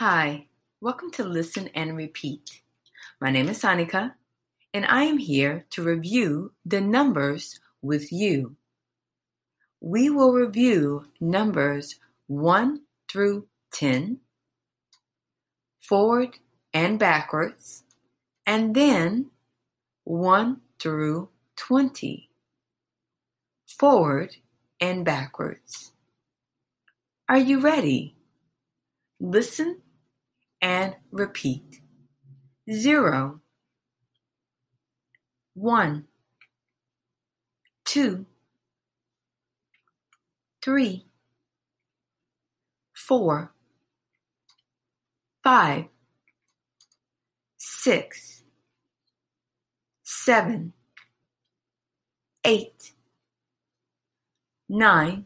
Hi, welcome to Listen and Repeat. My name is Annika, and I am here to review the numbers with you. We will review numbers 1 through 10, forward and backwards, and then 1 through 20, forward and backwards. Are you ready? Listen and repeat. Zero, one, two, three, four, five, six, seven, eight, nine,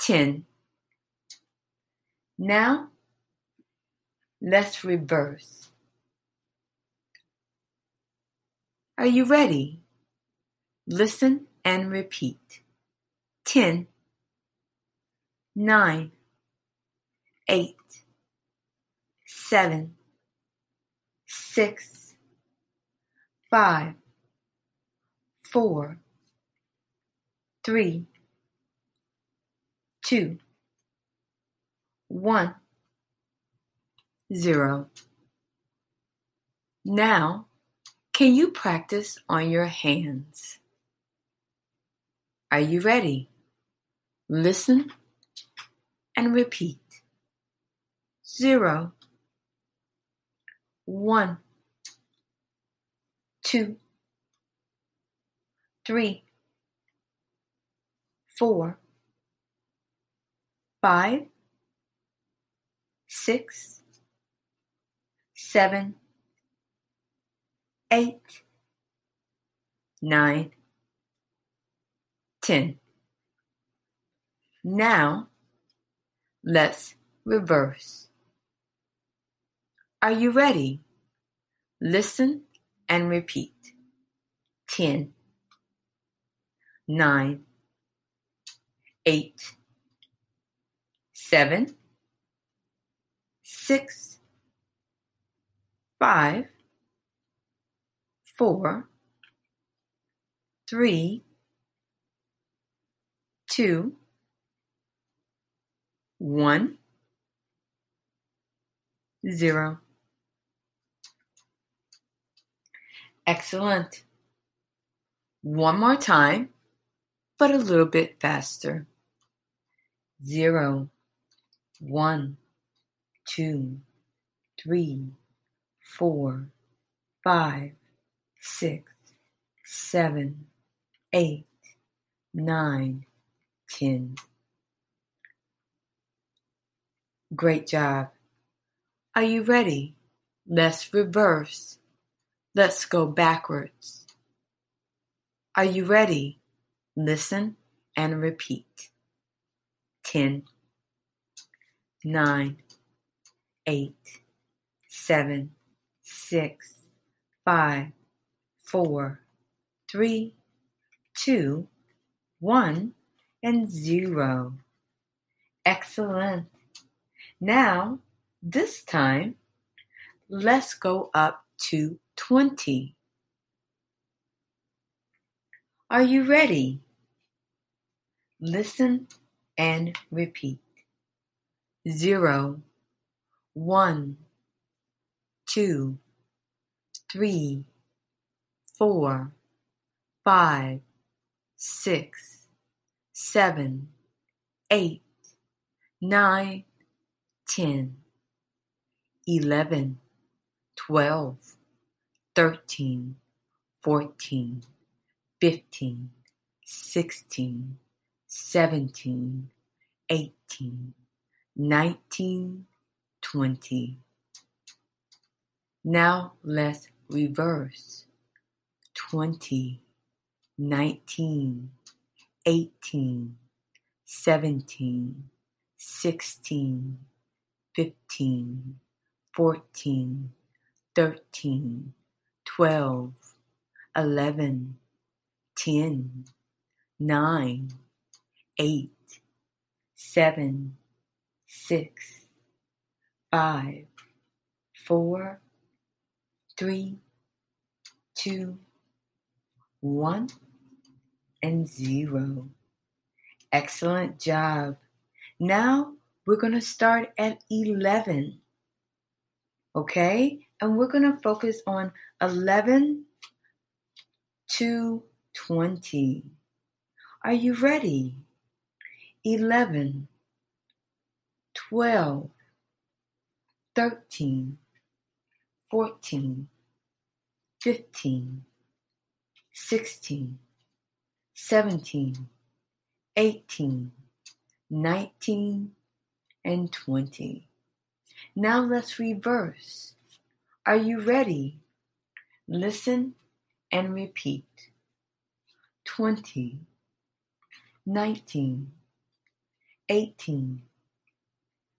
ten. Now let's reverse. Are you ready? Listen and repeat. Ten, nine, eight, seven, six, five, four, three, two, one, zero. Now, can you practice on your hands? Are you ready? Listen and repeat. Zero, one, two, three, four, five, six, seven, eight, nine, ten. Now let's reverse. Are you ready? Listen and repeat. Ten, nine, eight, seven, six, five, four, three, two, one, zero. Excellent. One more time, but a little bit faster. Zero, one, two, three, four, five, six, seven, eight, nine, ten. Great job. Are you ready? Let's reverse. Let's go backwards. Are you ready? Listen and repeat. Ten, nine, eight, seven, six, five, four, three, two, one, and zero. Excellent. Now, this time, let's go up to 20. Are you ready? Listen and repeat. Zero, one, two, three, four, five, six, seven, eight, nine, ten, eleven, twelve, thirteen, fourteen, fifteen, sixteen, seventeen, eighteen, nineteen, twenty. Now let's reverse. Twenty, nineteen, eighteen, seventeen, sixteen, fifteen, fourteen, thirteen, twelve, eleven, ten, nine, eight, seven, six, five, four, three, two, one, and zero. Excellent job. Now we're going to start at 11. Okay? And we're going to focus on 11 to 20. Are you ready? 11, 12, 13, 14, 15, 16, 17, 18, 19, and 20. Now let's reverse. Are you ready? Listen and repeat. 20, 19, 18,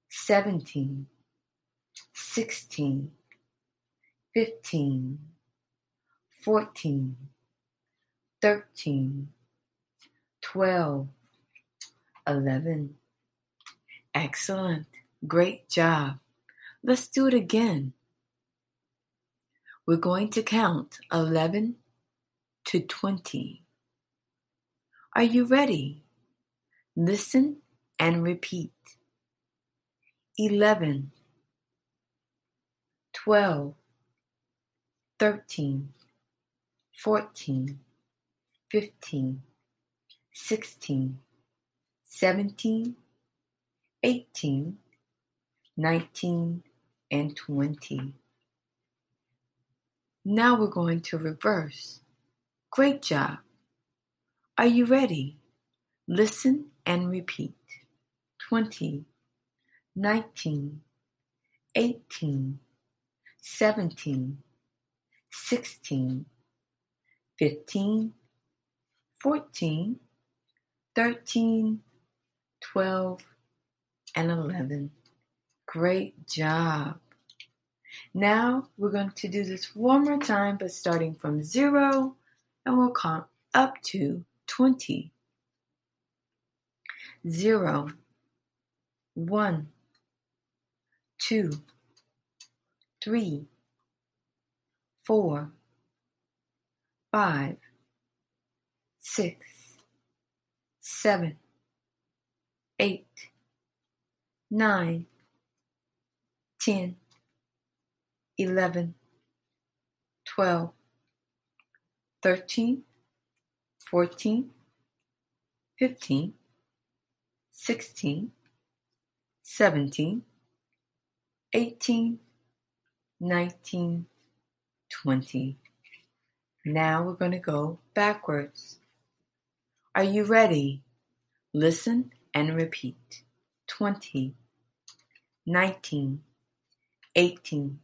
17, 16, 15, 14, 13, 12, 11. Excellent. Great job. Let's do it again. We're going to count 11 to 20. Are you ready? Listen and repeat. 11, 12, 13, 14, 15, 16, 17, 18, 19, and 20. Now we're going to reverse. Great job. Are you ready? Listen and repeat. 20, 19, 18, 17, 16, 15, 14, 13, 12, and 11. Great job. Now we're going to do this one more time, but starting from zero, and we'll count up to 20. Zero, one, two, three, four, five, six, seven, eight, nine, ten, eleven, twelve, thirteen, fourteen, fifteen, sixteen, seventeen, eighteen, nineteen, twenty. Now we're going to go backwards. Are you ready? Listen and repeat. 20, 19, 18,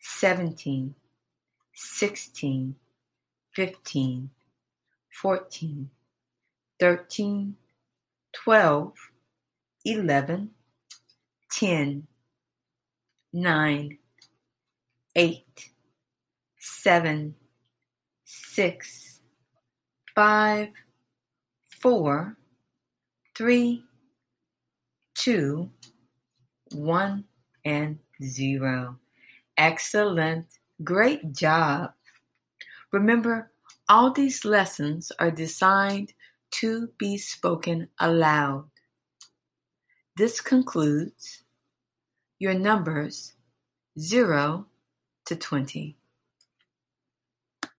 17, 16, 15, 14, 13, 12, 11, 10, 9, 8, 7, 6, 5, 4, 3, 2, 1, and 0. Excellent. Great job. Remember, all these lessons are designed to be spoken aloud. This concludes your numbers 0 to 20.